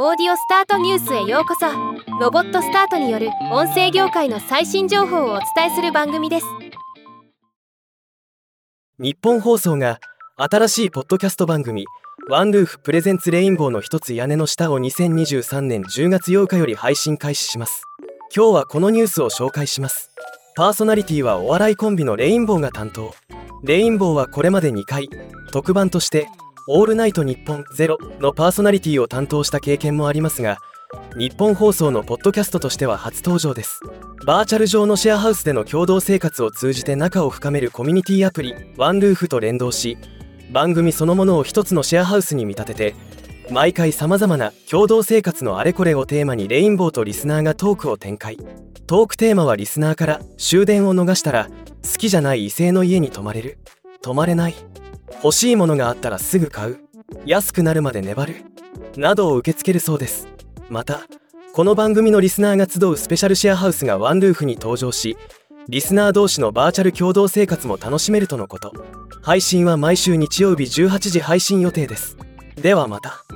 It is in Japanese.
オーディオスタートニュースへようこそ。ロボットスタートによる音声業界の最新情報をお伝えする番組です。日本放送が新しいポッドキャスト番組ワンルーフプレゼンツレインボーの一つ屋根の下を2023年10月8日より配信開始します。今日はこのニュースを紹介します。パーソナリティはお笑いコンビのレインボーが担当。レインボーはこれまで2回特番として「オールナイトニッポンゼロのパーソナリティを担当した経験もありますが日本放送のポッドキャストとしては初登場です。バーチャル上のシェアハウスでの共同生活を通じて仲を深めるコミュニティアプリワンルーフと連動し番組そのものを一つのシェアハウスに見立てて毎回さまざまな共同生活のあれこれをテーマにレインボーとリスナーがトークを展開。トークテーマはリスナーから終電を逃したら好きじゃない異性の家に泊まれる。泊まれない。欲しいものがあったらすぐ買う。安くなるまで粘る。などを受け付けるそうです。またこの番組のリスナーが集うスペシャルシェアハウスがワンルーフに登場しリスナー同士のバーチャル共同生活も楽しめるとのこと。配信は毎週日曜日18時配信予定です。ではまた。